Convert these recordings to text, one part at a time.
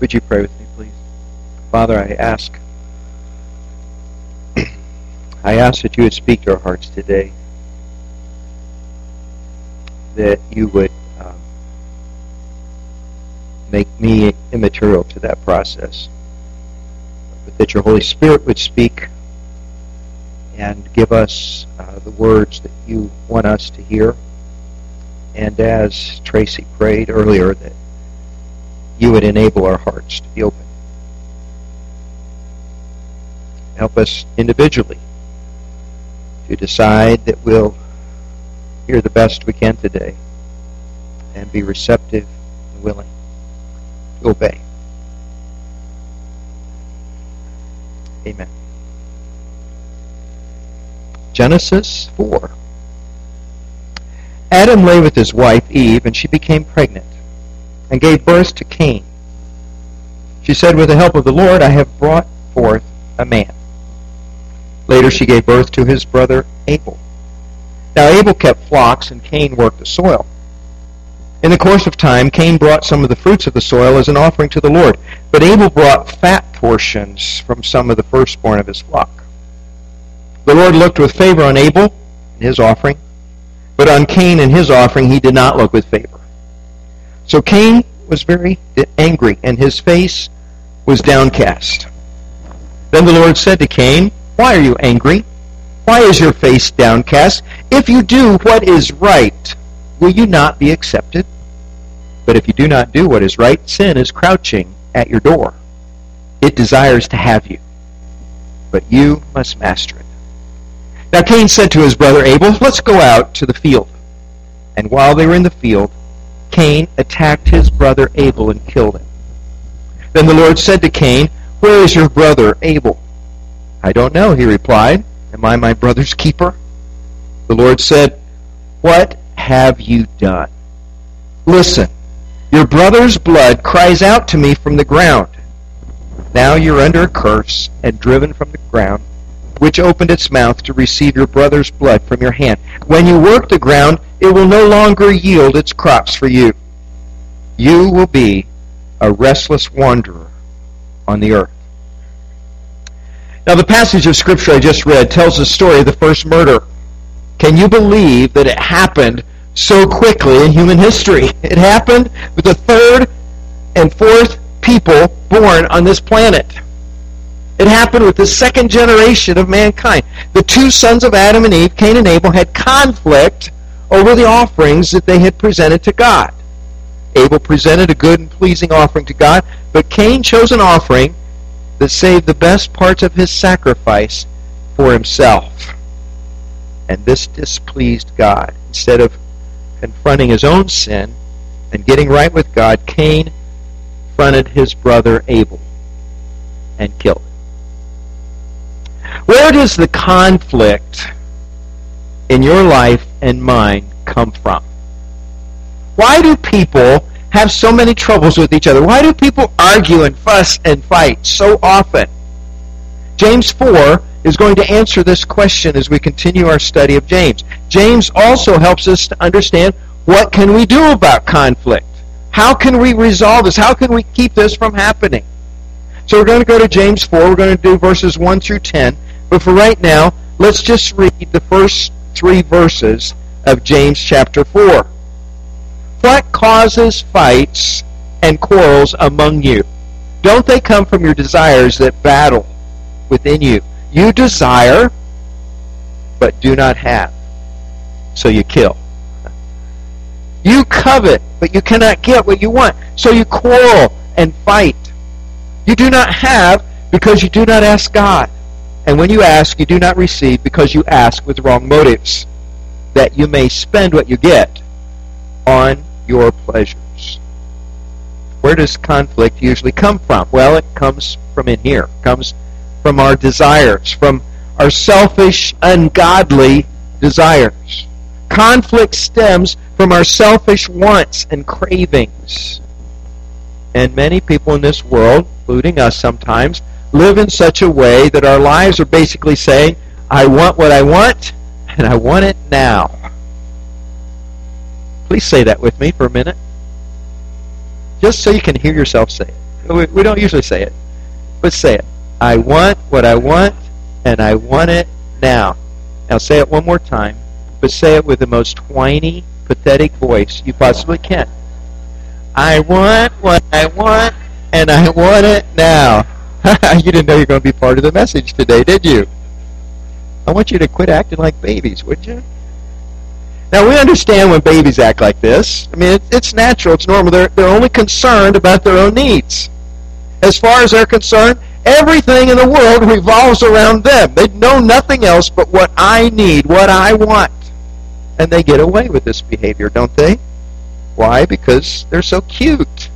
Would you pray with me, please? Father, I ask I ask that you would speak to our hearts today. That you would um, make me immaterial to that process. But that your Holy Spirit would speak and give us uh, the words that you want us to hear. And as Tracy prayed earlier, that you would enable our hearts to be open. Help us individually to decide that we'll hear the best we can today and be receptive and willing to obey. Amen. Genesis 4. Adam lay with his wife Eve, and she became pregnant and gave birth to Cain. She said, With the help of the Lord, I have brought forth a man. Later, she gave birth to his brother Abel. Now, Abel kept flocks, and Cain worked the soil. In the course of time, Cain brought some of the fruits of the soil as an offering to the Lord, but Abel brought fat portions from some of the firstborn of his flock. The Lord looked with favor on Abel and his offering, but on Cain and his offering he did not look with favor. So Cain was very angry, and his face was downcast. Then the Lord said to Cain, Why are you angry? Why is your face downcast? If you do what is right, will you not be accepted? But if you do not do what is right, sin is crouching at your door. It desires to have you, but you must master it. Now Cain said to his brother Abel, Let's go out to the field. And while they were in the field, Cain attacked his brother Abel and killed him. Then the Lord said to Cain, Where is your brother Abel? I don't know, he replied. Am I my brother's keeper? The Lord said, What have you done? Listen, your brother's blood cries out to me from the ground. Now you're under a curse and driven from the ground, which opened its mouth to receive your brother's blood from your hand. When you work the ground, it will no longer yield its crops for you. You will be a restless wanderer on the earth. Now, the passage of Scripture I just read tells the story of the first murder. Can you believe that it happened so quickly in human history? It happened with the third and fourth people born on this planet. It happened with the second generation of mankind. The two sons of Adam and Eve, Cain and Abel, had conflict over the offerings that they had presented to God. Abel presented a good and pleasing offering to God, but Cain chose an offering that saved the best parts of his sacrifice for himself. And this displeased God. Instead of confronting his own sin and getting right with God, Cain confronted his brother Abel and killed him. Where does the conflict in your life and mine come from? Why do people have so many troubles with each other? Why do people argue and fuss and fight so often? James 4 is going to answer this question as we continue our study of James. James also helps us to understand what can we do about conflict? How can we resolve this? How can we keep this from happening? So we're going to go to James 4. We're going to do verses 1 through 10. But for right now, let's just read the first three verses of James chapter 4. What causes fights and quarrels among you? Don't they come from your desires that battle within you? You desire, but do not have, so you kill. You covet, but you cannot get what you want, so you quarrel and fight. You do not have because you do not ask God. And when you ask, you do not receive because you ask with wrong motives, that you may spend what you get on your pleasures. Where does conflict usually come from? Well, it comes from in here. It comes from our desires, from our selfish, ungodly desires. Conflict stems from our selfish wants and cravings. And many people in this world, including us sometimes, live in such a way that our lives are basically saying, I want what I want, and I want it now. Please say that with me for a minute. Just so you can hear yourself say it. We, don't usually say it, but say it. I want what I want, and I want it now. Now say it one more time, but say it with the most whiny, pathetic voice you possibly can. I want what I want, and I want it now. you didn't know you were going to be part of the message today, did you? I want you to quit acting like babies, would you? Now, we understand when babies act like this. I mean, it, it's natural, it's normal. They're, they're only concerned about their own needs. As far as they're concerned, everything in the world revolves around them. They know nothing else but what I need, what I want. And they get away with this behavior, don't they? Why? Because they're so cute.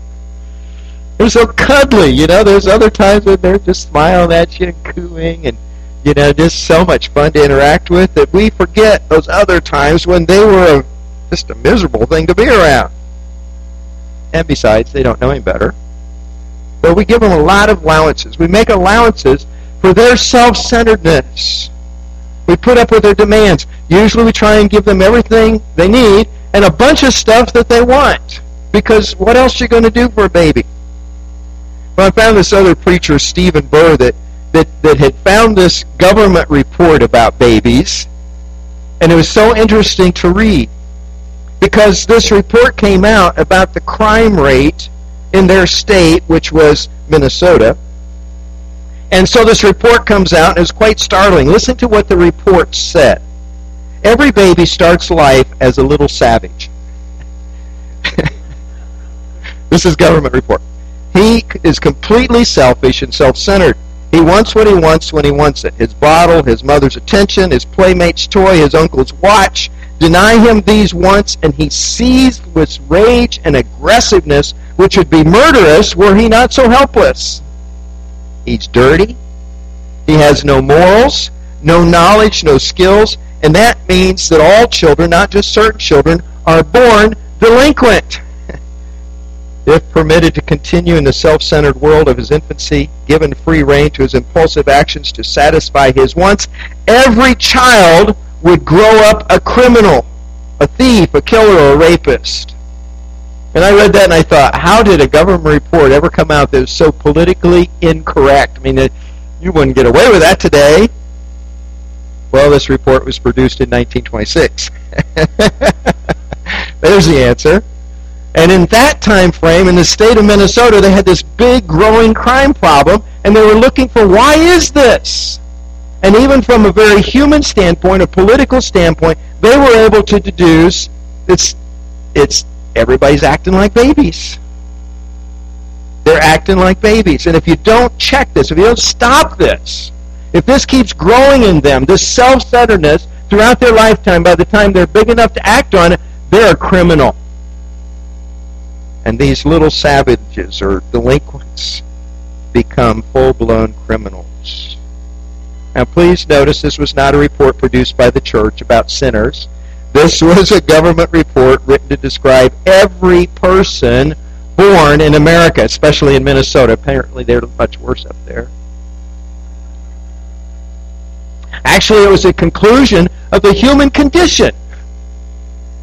They're so cuddly, you know. There's other times when they're just smiling at you and cooing and you know, just so much fun to interact with that we forget those other times when they were a, just a miserable thing to be around. And besides, they don't know any better. But we give them a lot of allowances. We make allowances for their self-centeredness. We put up with their demands. Usually we try and give them everything they need and a bunch of stuff that they want. Because what else are you going to do for a baby? Well, I found this other preacher, Stephen Burr, that that, that had found this government report about babies, and it was so interesting to read because this report came out about the crime rate in their state, which was Minnesota. And so this report comes out and it's quite startling. Listen to what the report said. Every baby starts life as a little savage. this is government report. He is completely selfish and self-centered. He wants what he wants when he wants it. His bottle, his mother's attention, his playmate's toy, his uncle's watch. Deny him these wants, and he seized with rage and aggressiveness, which would be murderous were he not so helpless. He's dirty. He has no morals, no knowledge, no skills, and that means that all children, not just certain children, are born delinquent if permitted to continue in the self-centered world of his infancy, given free rein to his impulsive actions to satisfy his wants, every child would grow up a criminal, a thief, a killer, or a rapist. And I read that and I thought, how did a government report ever come out that was so politically incorrect? I mean, you wouldn't get away with that today. Well, this report was produced in 1926. There's the answer. And in that time frame, in the state of Minnesota, they had this big growing crime problem, and they were looking for why is this? And even from a very human standpoint, a political standpoint, they were able to deduce it's it's everybody's acting like babies. They're acting like babies. And if you don't check this, if you don't stop this, if this keeps growing in them, this self-centeredness throughout their lifetime, by the time they're big enough to act on it, they're a criminal. And these little savages or delinquents become full-blown criminals. Now please notice this was not a report produced by the church about sinners. This was a government report written to describe every person born in America, especially in Minnesota. Apparently they're much worse up there. Actually, it was a conclusion of the human condition.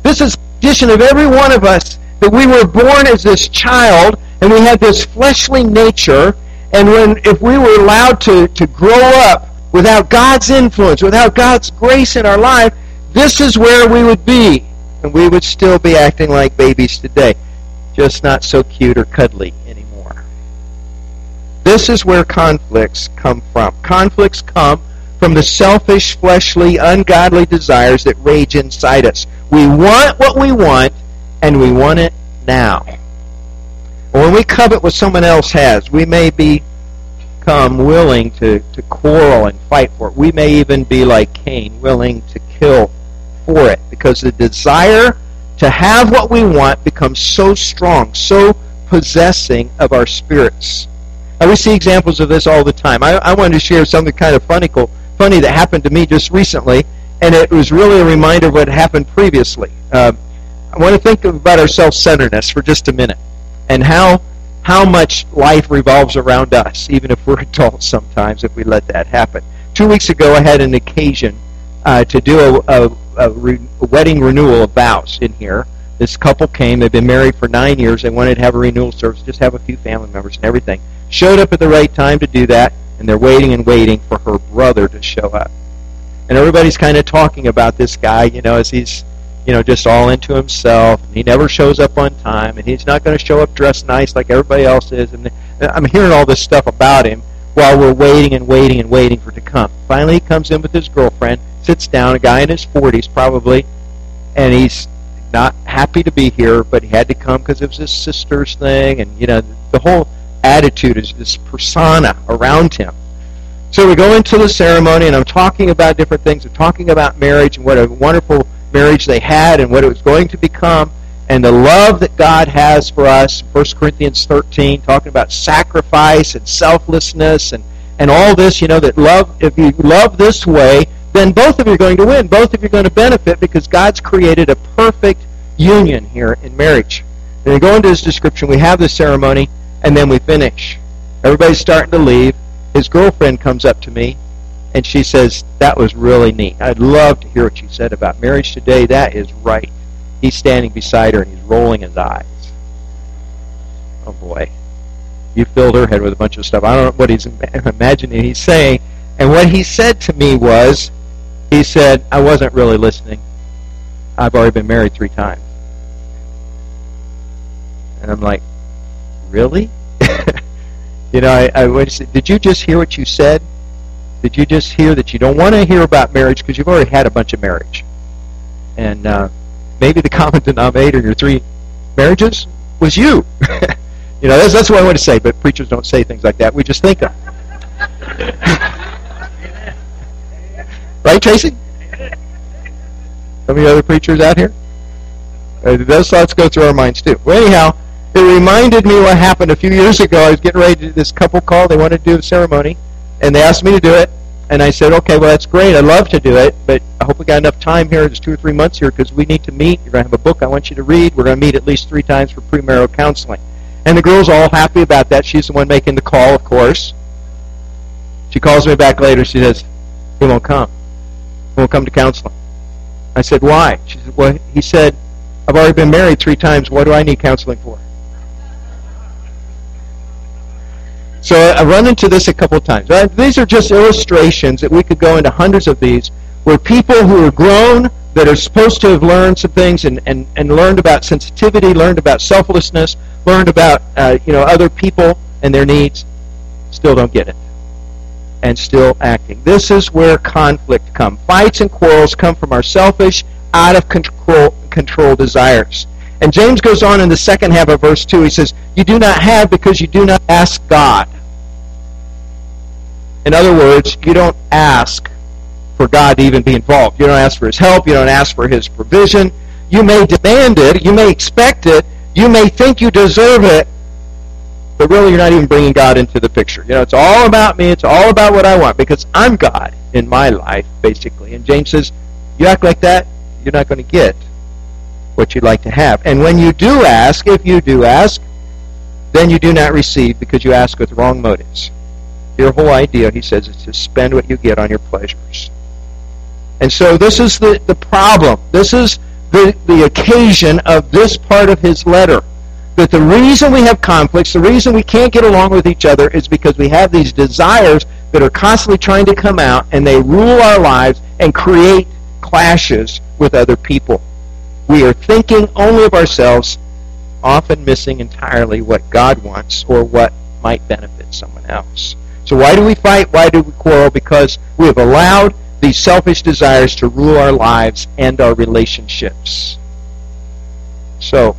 This is the condition of every one of us that we were born as this child and we had this fleshly nature and when if we were allowed to, to grow up without God's influence, without God's grace in our life, this is where we would be. And we would still be acting like babies today. Just not so cute or cuddly anymore. This is where conflicts come from. Conflicts come from the selfish, fleshly, ungodly desires that rage inside us. We want what we want, and we want it now. When we covet what someone else has, we may become willing to, to quarrel and fight for it. We may even be like Cain, willing to kill for it, because the desire to have what we want becomes so strong, so possessing of our spirits. And we see examples of this all the time. I, I wanted to share something kind of funny, funny that happened to me just recently, and it was really a reminder of what happened previously. Uh, I want to think about our self-centeredness for just a minute and how how much life revolves around us, even if we're adults sometimes, if we let that happen. Two weeks ago, I had an occasion uh, to do a, a, a, re, a, wedding renewal of vows in here. This couple came. They've been married for nine years. They wanted to have a renewal service, just have a few family members and everything. Showed up at the right time to do that, and they're waiting and waiting for her brother to show up. And everybody's kind of talking about this guy, you know, as he's, you know, just all into himself. And he never shows up on time, and he's not going to show up dressed nice like everybody else is. And I'm hearing all this stuff about him while we're waiting and waiting and waiting for it to come. Finally, he comes in with his girlfriend, sits down, a guy in his 40s probably, and he's not happy to be here, but he had to come because it was his sister's thing, and you know the whole attitude is this persona around him. So we go into the ceremony, and I'm talking about different things. I'm talking about marriage and what a wonderful marriage they had and what it was going to become, and the love that God has for us. 1 Corinthians 13, talking about sacrifice and selflessness and, and all this, you know, that love, if you love this way, then both of you are going to win. Both of you are going to benefit because God's created a perfect union here in marriage. And we go into this description, we have the ceremony, and then we finish. Everybody's starting to leave. His girlfriend comes up to me, and she says, That was really neat. I'd love to hear what you said about marriage today. That is right. He's standing beside her, and he's rolling his eyes. Oh, boy. You filled her head with a bunch of stuff. I don't know what he's imagining he's saying. And what he said to me was, he said, I wasn't really listening. I've already been married three times. And I'm like, really? you know, I, I would did you just hear what you said? Did you just hear that you don't want to hear about marriage because you've already had a bunch of marriage? And uh, maybe the common denominator in your three marriages was you. you know, that's, that's what I want to say, but preachers don't say things like that. We just think them. Right, Tracy? The other preachers out here? Uh, those thoughts go through our minds too. Well, anyhow, it reminded me what happened a few years ago. I was getting ready to do this couple call. They wanted to do a ceremony, and they asked me to do it. And I said, okay, well, that's great. I'd love to do it, but I hope we got enough time here. There's two or three months here because we need to meet. You're going to have a book I want you to read. We're going to meet at least three times for premarital counseling. And the girl's all happy about that. She's the one making the call, of course. She calls me back later. She says, he won't come We won't come to counseling. I said, why? She said, well, he said, I've already been married three times. What do I need counseling for? So I run into this a couple of times. These are just illustrations that we could go into hundreds of these where people who are grown that are supposed to have learned some things and, and, and learned about sensitivity, learned about selflessness, learned about uh, you know other people and their needs, still don't get it and still acting. This is where conflict comes. Fights and quarrels come from our selfish, out of control, control desires. And James goes on in the second half of verse 2. He says, You do not have because you do not ask God. In other words, you don't ask for God to even be involved. You don't ask for His help. You don't ask for His provision. You may demand it. You may expect it. You may think you deserve it but really you're not even bringing God into the picture. You know, it's all about me. It's all about what I want because I'm God in my life, basically. And James says, you act like that, you're not going to get what you'd like to have. And when you do ask, if you do ask, then you do not receive because you ask with wrong motives. Your whole idea, he says, is to spend what you get on your pleasures. And so this is the, the problem. This is the, the occasion of this part of his letter that the reason we have conflicts, the reason we can't get along with each other is because we have these desires that are constantly trying to come out and they rule our lives and create clashes with other people. We are thinking only of ourselves, often missing entirely what God wants or what might benefit someone else. So why do we fight? Why do we quarrel? Because we have allowed these selfish desires to rule our lives and our relationships. So,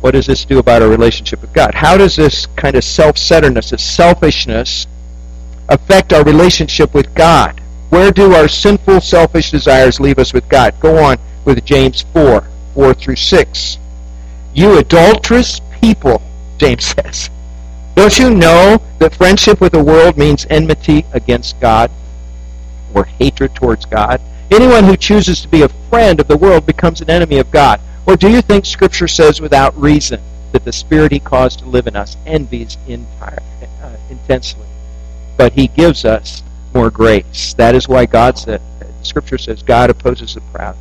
what does this do about our relationship with God? How does this kind of self-centeredness, this selfishness, affect our relationship with God? Where do our sinful, selfish desires leave us with God? Go on with James 4, 4 through 6. You adulterous people, James says. Don't you know that friendship with the world means enmity against God or hatred towards God? Anyone who chooses to be a friend of the world becomes an enemy of God. Or do you think Scripture says without reason that the Spirit He caused to live in us envies entire, uh, intensely? But He gives us more grace. That is why God said, Scripture says, God opposes the proud,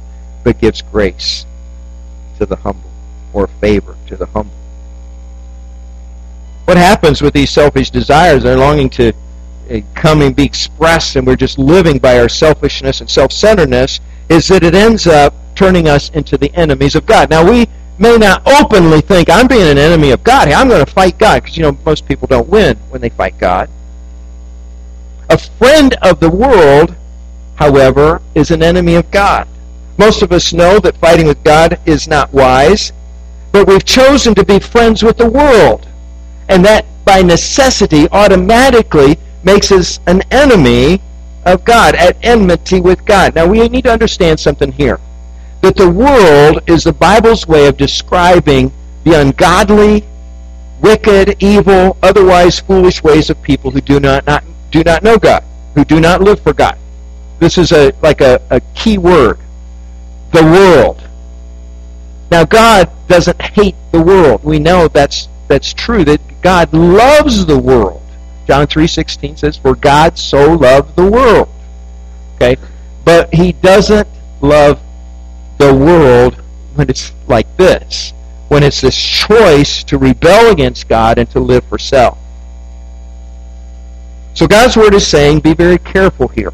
but gives grace to the humble or favor to the humble. What happens with these selfish desires? They're longing to uh, come and be expressed, and we're just living by our selfishness and self centeredness, is that it ends up turning us into the enemies of God. Now, we may not openly think, I'm being an enemy of God. Hey, I'm going to fight God, because, you know, most people don't win when they fight God. A friend of the world, however, is an enemy of God. Most of us know that fighting with God is not wise, but we've chosen to be friends with the world. And that, by necessity, automatically makes us an enemy of God, at enmity with God. Now, we need to understand something here. That the world is the Bible's way of describing the ungodly, wicked, evil, otherwise foolish ways of people who do not, not do not know God, who do not live for God. This is a like a, a key word the world. Now, God doesn't hate the world. We know that's that's true. That God loves the world. John three sixteen says, "For God so loved the world." Okay, but He doesn't love the world when it's like this. When it's this choice to rebel against God and to live for self. So God's word is saying, be very careful here.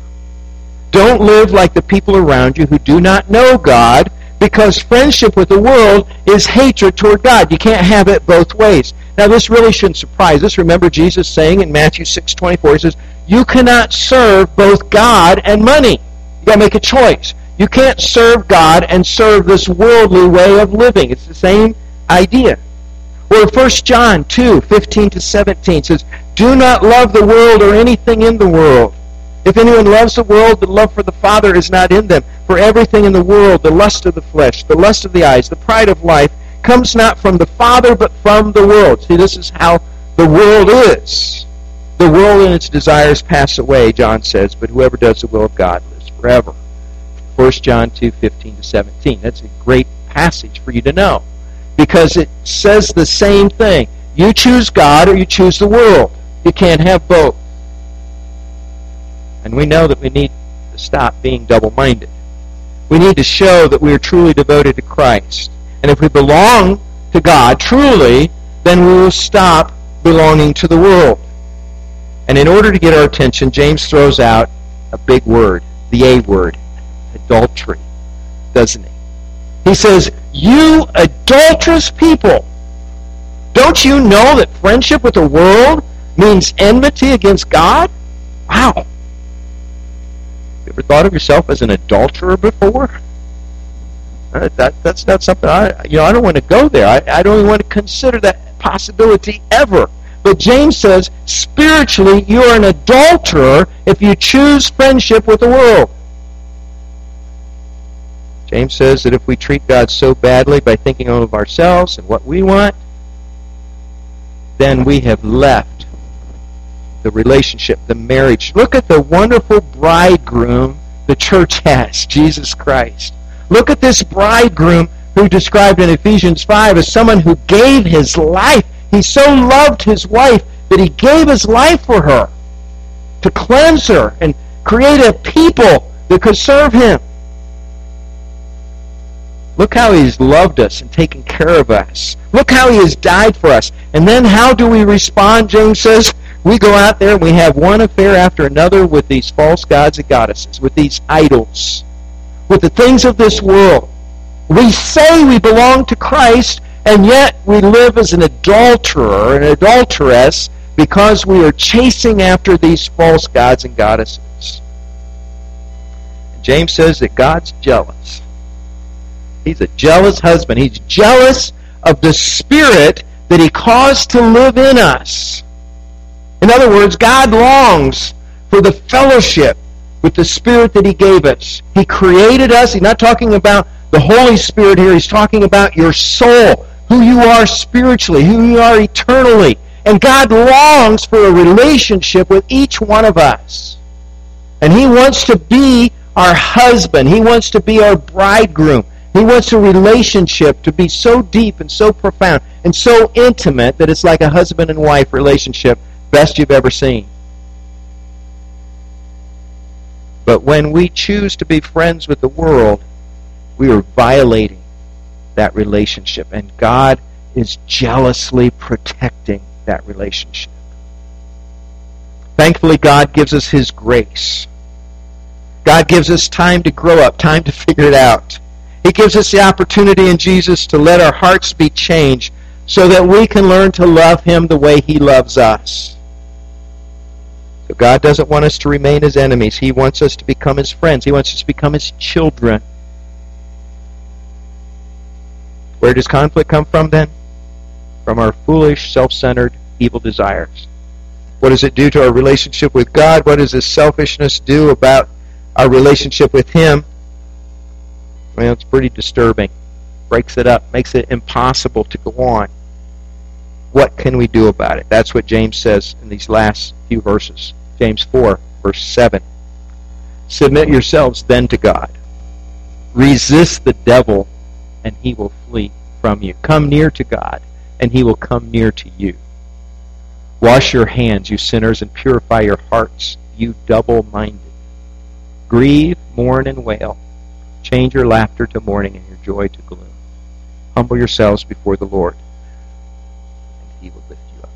Don't live like the people around you who do not know God, because friendship with the world is hatred toward God. You can't have it both ways. Now, this really shouldn't surprise us. Remember Jesus saying in Matthew 6.24, he says, you cannot serve both God and money. you got to make a choice. You can't serve God and serve this worldly way of living. It's the same idea. Or 1 John 2, 15 to 17 says, Do not love the world or anything in the world. If anyone loves the world, the love for the Father is not in them. For everything in the world, the lust of the flesh, the lust of the eyes, the pride of life, comes not from the Father, but from the world. See, this is how the world is. The world and its desires pass away, John says, but whoever does the will of God lives forever. 1 John 2, 15 to 17. That's a great passage for you to know. Because it says the same thing. You choose God or you choose the world. You can't have both. And we know that we need to stop being double minded. We need to show that we are truly devoted to Christ. And if we belong to God truly, then we will stop belonging to the world. And in order to get our attention, James throws out a big word, the A word, adultery, doesn't he? He says, You adulterous people, don't you know that friendship with the world means enmity against God? Wow. Ever thought of yourself as an adulterer before? Uh, that, that's not something I, you know, I don't want to go there. I, I don't even want to consider that possibility ever. But James says, spiritually, you are an adulterer if you choose friendship with the world. James says that if we treat God so badly by thinking of ourselves and what we want, then we have left the relationship, the marriage. Look at the wonderful bridegroom the church has, Jesus Christ. Look at this bridegroom who described in Ephesians 5 as someone who gave his life. He so loved his wife that he gave his life for her to cleanse her and create a people that could serve him. Look how he's loved us and taken care of us. Look how he has died for us. And then how do we respond, James says? We go out there and we have one affair after another with these false gods and goddesses, with these idols, with the things of this world. We say we belong to Christ, and yet we live as an adulterer, an adulteress, because we are chasing after these false gods and goddesses. James says that God's jealous. He's a jealous husband. He's jealous of the spirit that he caused to live in us. In other words, God longs for the fellowship with the Spirit that He gave us. He created us. He's not talking about the Holy Spirit here. He's talking about your soul, who you are spiritually, who you are eternally. And God longs for a relationship with each one of us. And He wants to be our husband. He wants to be our bridegroom. He wants a relationship to be so deep and so profound and so intimate that it's like a husband and wife relationship best you've ever seen. But when we choose to be friends with the world, we are violating that relationship. And God is jealously protecting that relationship. Thankfully, God gives us His grace. God gives us time to grow up, time to figure it out. He gives us the opportunity in Jesus to let our hearts be changed so that we can learn to love Him the way He loves us. God doesn't want us to remain His enemies. He wants us to become His friends. He wants us to become His children. Where does conflict come from then? From our foolish, self-centered, evil desires. What does it do to our relationship with God? What does this selfishness do about our relationship with Him? Well, it's pretty disturbing. Breaks it up, makes it impossible to go on. What can we do about it? That's what James says in these last few verses. James 4, verse 7. Submit yourselves then to God. Resist the devil, and he will flee from you. Come near to God, and he will come near to you. Wash your hands, you sinners, and purify your hearts, you double minded. Grieve, mourn, and wail. Change your laughter to mourning and your joy to gloom. Humble yourselves before the Lord, and he will lift you up.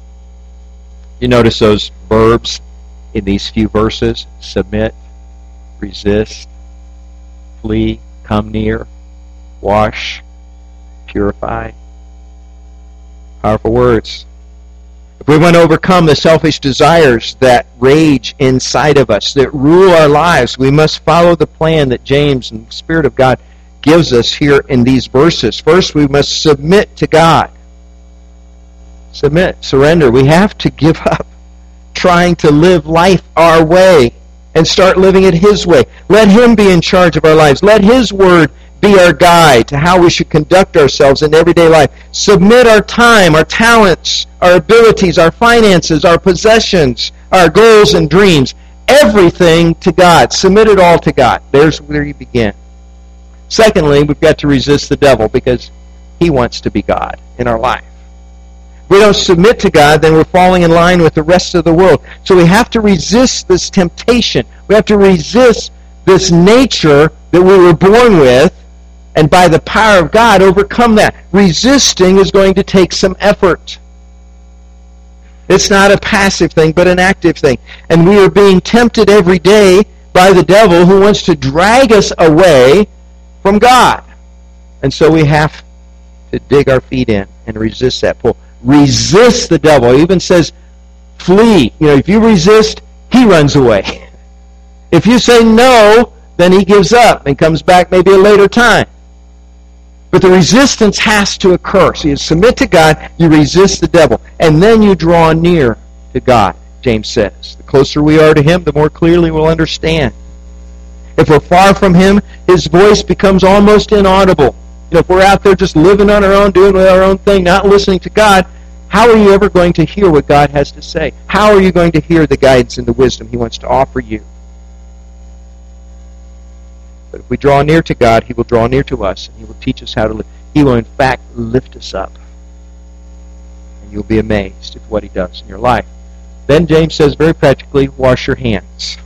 You notice those verbs in these few verses submit, resist, flee, come near, wash, purify. Powerful words. If we want to overcome the selfish desires that rage inside of us, that rule our lives, we must follow the plan that James and the Spirit of God gives us here in these verses. First, we must submit to God. Submit, surrender. We have to give up trying to live life our way and start living it His way. Let Him be in charge of our lives. Let His Word be our guide to how we should conduct ourselves in everyday life. Submit our time, our talents, our abilities, our finances, our possessions, our goals and dreams, everything to God. Submit it all to God. There's where you begin. Secondly, we've got to resist the devil because he wants to be God in our life. We don't submit to God, then we're falling in line with the rest of the world. So we have to resist this temptation. We have to resist this nature that we were born with and by the power of God overcome that. Resisting is going to take some effort. It's not a passive thing, but an active thing. And we are being tempted every day by the devil who wants to drag us away from God. And so we have to dig our feet in and resist that pull. Resist the devil. It even says, flee. You know, if you resist, he runs away. If you say no, then he gives up and comes back maybe a later time. But the resistance has to occur. So you submit to God, you resist the devil, and then you draw near to God, James says. The closer we are to Him, the more clearly we'll understand. If we're far from Him, His voice becomes almost inaudible. You know, if we're out there just living on our own, doing our own thing, not listening to God, how are you ever going to hear what God has to say? How are you going to hear the guidance and the wisdom He wants to offer you? But if we draw near to God, He will draw near to us, and He will teach us how to live. He will, in fact, lift us up. And you'll be amazed at what He does in your life. Then James says very practically, wash your hands.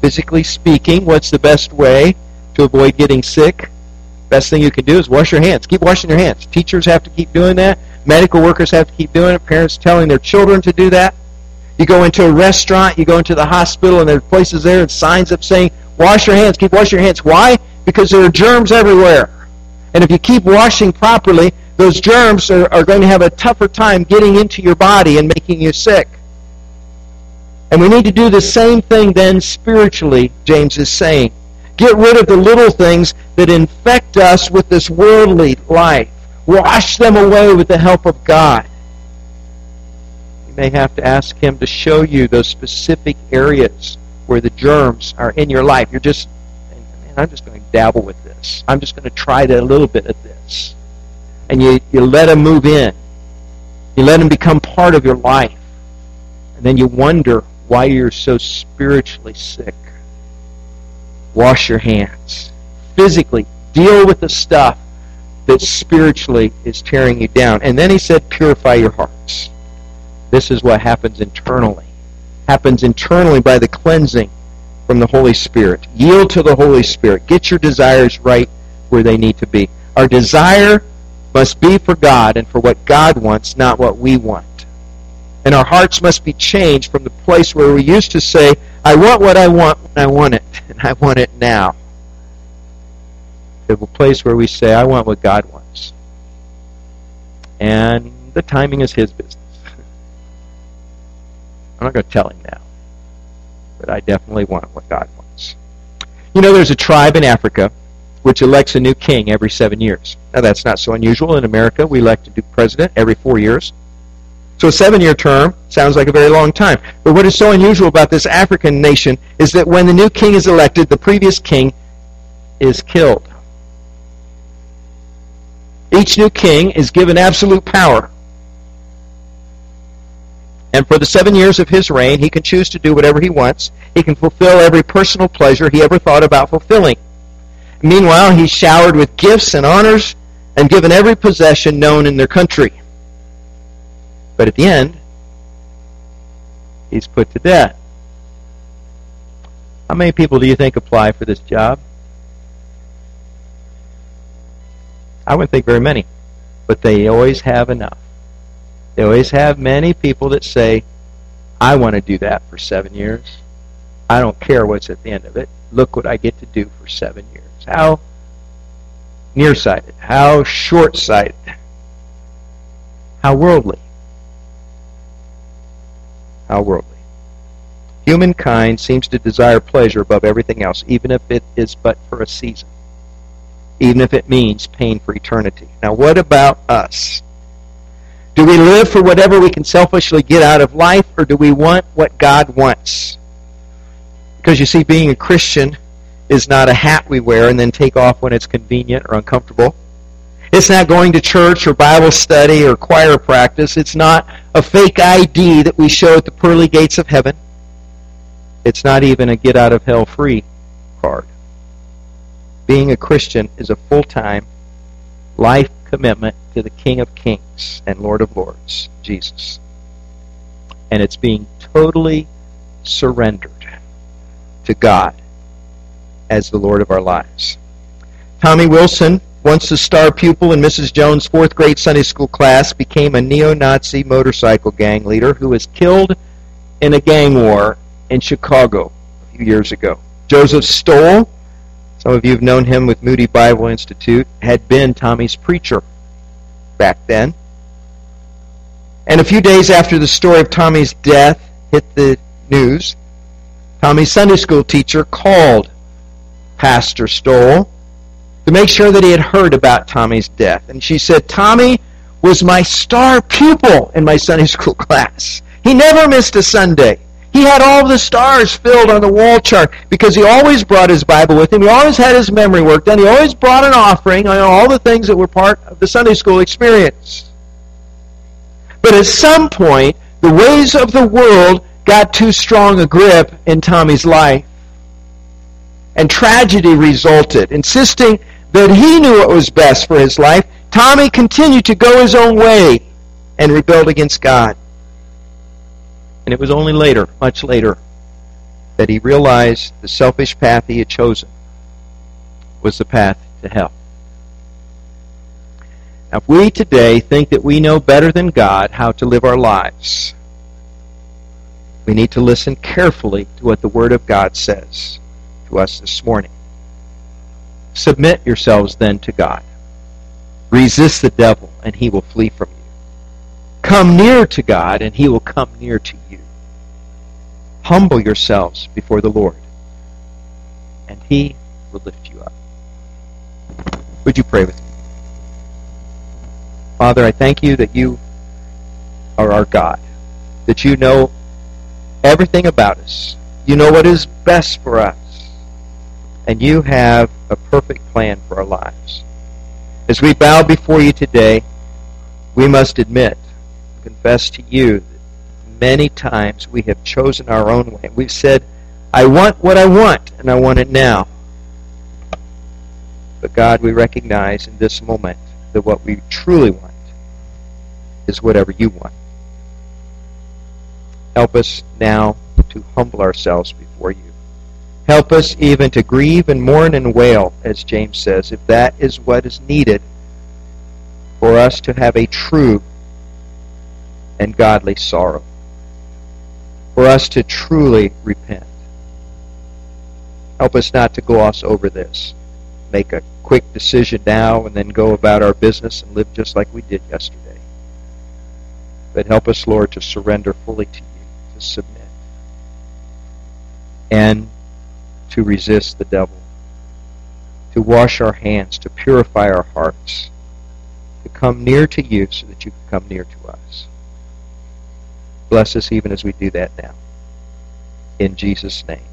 Physically speaking, what's the best way to avoid getting sick? Best thing you can do is wash your hands. Keep washing your hands. Teachers have to keep doing that. Medical workers have to keep doing it. Parents telling their children to do that. You go into a restaurant, you go into the hospital, and there are places there and signs up saying, Wash your hands. Keep washing your hands. Why? Because there are germs everywhere. And if you keep washing properly, those germs are, are going to have a tougher time getting into your body and making you sick. And we need to do the same thing then spiritually, James is saying. Get rid of the little things that infect us with this worldly life. Wash them away with the help of God. You may have to ask Him to show you those specific areas where the germs are in your life. You're just, man, I'm just going to dabble with this. I'm just going to try a little bit of this. And you, you let them move in. You let them become part of your life. And then you wonder why you're so spiritually sick. Wash your hands. Physically, deal with the stuff that spiritually is tearing you down. And then he said, purify your hearts. This is what happens internally happens internally by the cleansing from the Holy Spirit. Yield to the Holy Spirit. Get your desires right where they need to be. Our desire must be for God and for what God wants, not what we want. And our hearts must be changed from the place where we used to say, I want what I want when I want it, and I want it now, the place where we say, I want what God wants. And the timing is His business. I'm not going to tell Him now, but I definitely want what God wants. You know, there's a tribe in Africa which elects a new king every seven years. Now, that's not so unusual. In America, we elect a new president every four years. So a seven-year term sounds like a very long time. But what is so unusual about this African nation is that when the new king is elected, the previous king is killed. Each new king is given absolute power. And for the seven years of his reign, he can choose to do whatever he wants. He can fulfill every personal pleasure he ever thought about fulfilling. Meanwhile, he's showered with gifts and honors and given every possession known in their country. But at the end, he's put to death. How many people do you think apply for this job? I wouldn't think very many. But they always have enough. They always have many people that say, I want to do that for seven years. I don't care what's at the end of it. Look what I get to do for seven years. How nearsighted, how short sighted, how worldly how worldly. Humankind seems to desire pleasure above everything else, even if it is but for a season, even if it means pain for eternity. Now, what about us? Do we live for whatever we can selfishly get out of life, or do we want what God wants? Because you see, being a Christian is not a hat we wear and then take off when it's convenient or uncomfortable. It's not going to church or Bible study or choir practice. It's not a fake ID that we show at the pearly gates of heaven. It's not even a get out of hell free card. Being a Christian is a full time life commitment to the King of Kings and Lord of Lords, Jesus. And it's being totally surrendered to God as the Lord of our lives. Tommy Wilson once a star pupil in Mrs. Jones' fourth grade Sunday school class, became a neo Nazi motorcycle gang leader who was killed in a gang war in Chicago a few years ago. Joseph Stowell, some of you have known him with Moody Bible Institute, had been Tommy's preacher back then. And a few days after the story of Tommy's death hit the news, Tommy's Sunday school teacher called Pastor Stowell to make sure that he had heard about Tommy's death. And she said, Tommy was my star pupil in my Sunday school class. He never missed a Sunday. He had all the stars filled on the wall chart because he always brought his Bible with him. He always had his memory work done. He always brought an offering on all the things that were part of the Sunday school experience. But at some point, the ways of the world got too strong a grip in Tommy's life. And tragedy resulted, insisting that he knew what was best for his life, Tommy continued to go his own way and rebelled against God. And it was only later, much later, that he realized the selfish path he had chosen was the path to hell. Now, if we today think that we know better than God how to live our lives, we need to listen carefully to what the Word of God says to us this morning. Submit yourselves then to God. Resist the devil, and he will flee from you. Come near to God, and he will come near to you. Humble yourselves before the Lord, and he will lift you up. Would you pray with me? Father, I thank you that you are our God, that you know everything about us. You know what is best for us and you have a perfect plan for our lives. As we bow before you today, we must admit, confess to you that many times we have chosen our own way. We've said, I want what I want, and I want it now. But God, we recognize in this moment that what we truly want is whatever you want. Help us now to humble ourselves before you. Help us even to grieve and mourn and wail, as James says, if that is what is needed for us to have a true and godly sorrow. For us to truly repent. Help us not to gloss over this. Make a quick decision now and then go about our business and live just like we did yesterday. But help us, Lord, to surrender fully to you, to submit, and to resist the devil, to wash our hands, to purify our hearts, to come near to you so that you can come near to us. Bless us even as we do that now. In Jesus' name.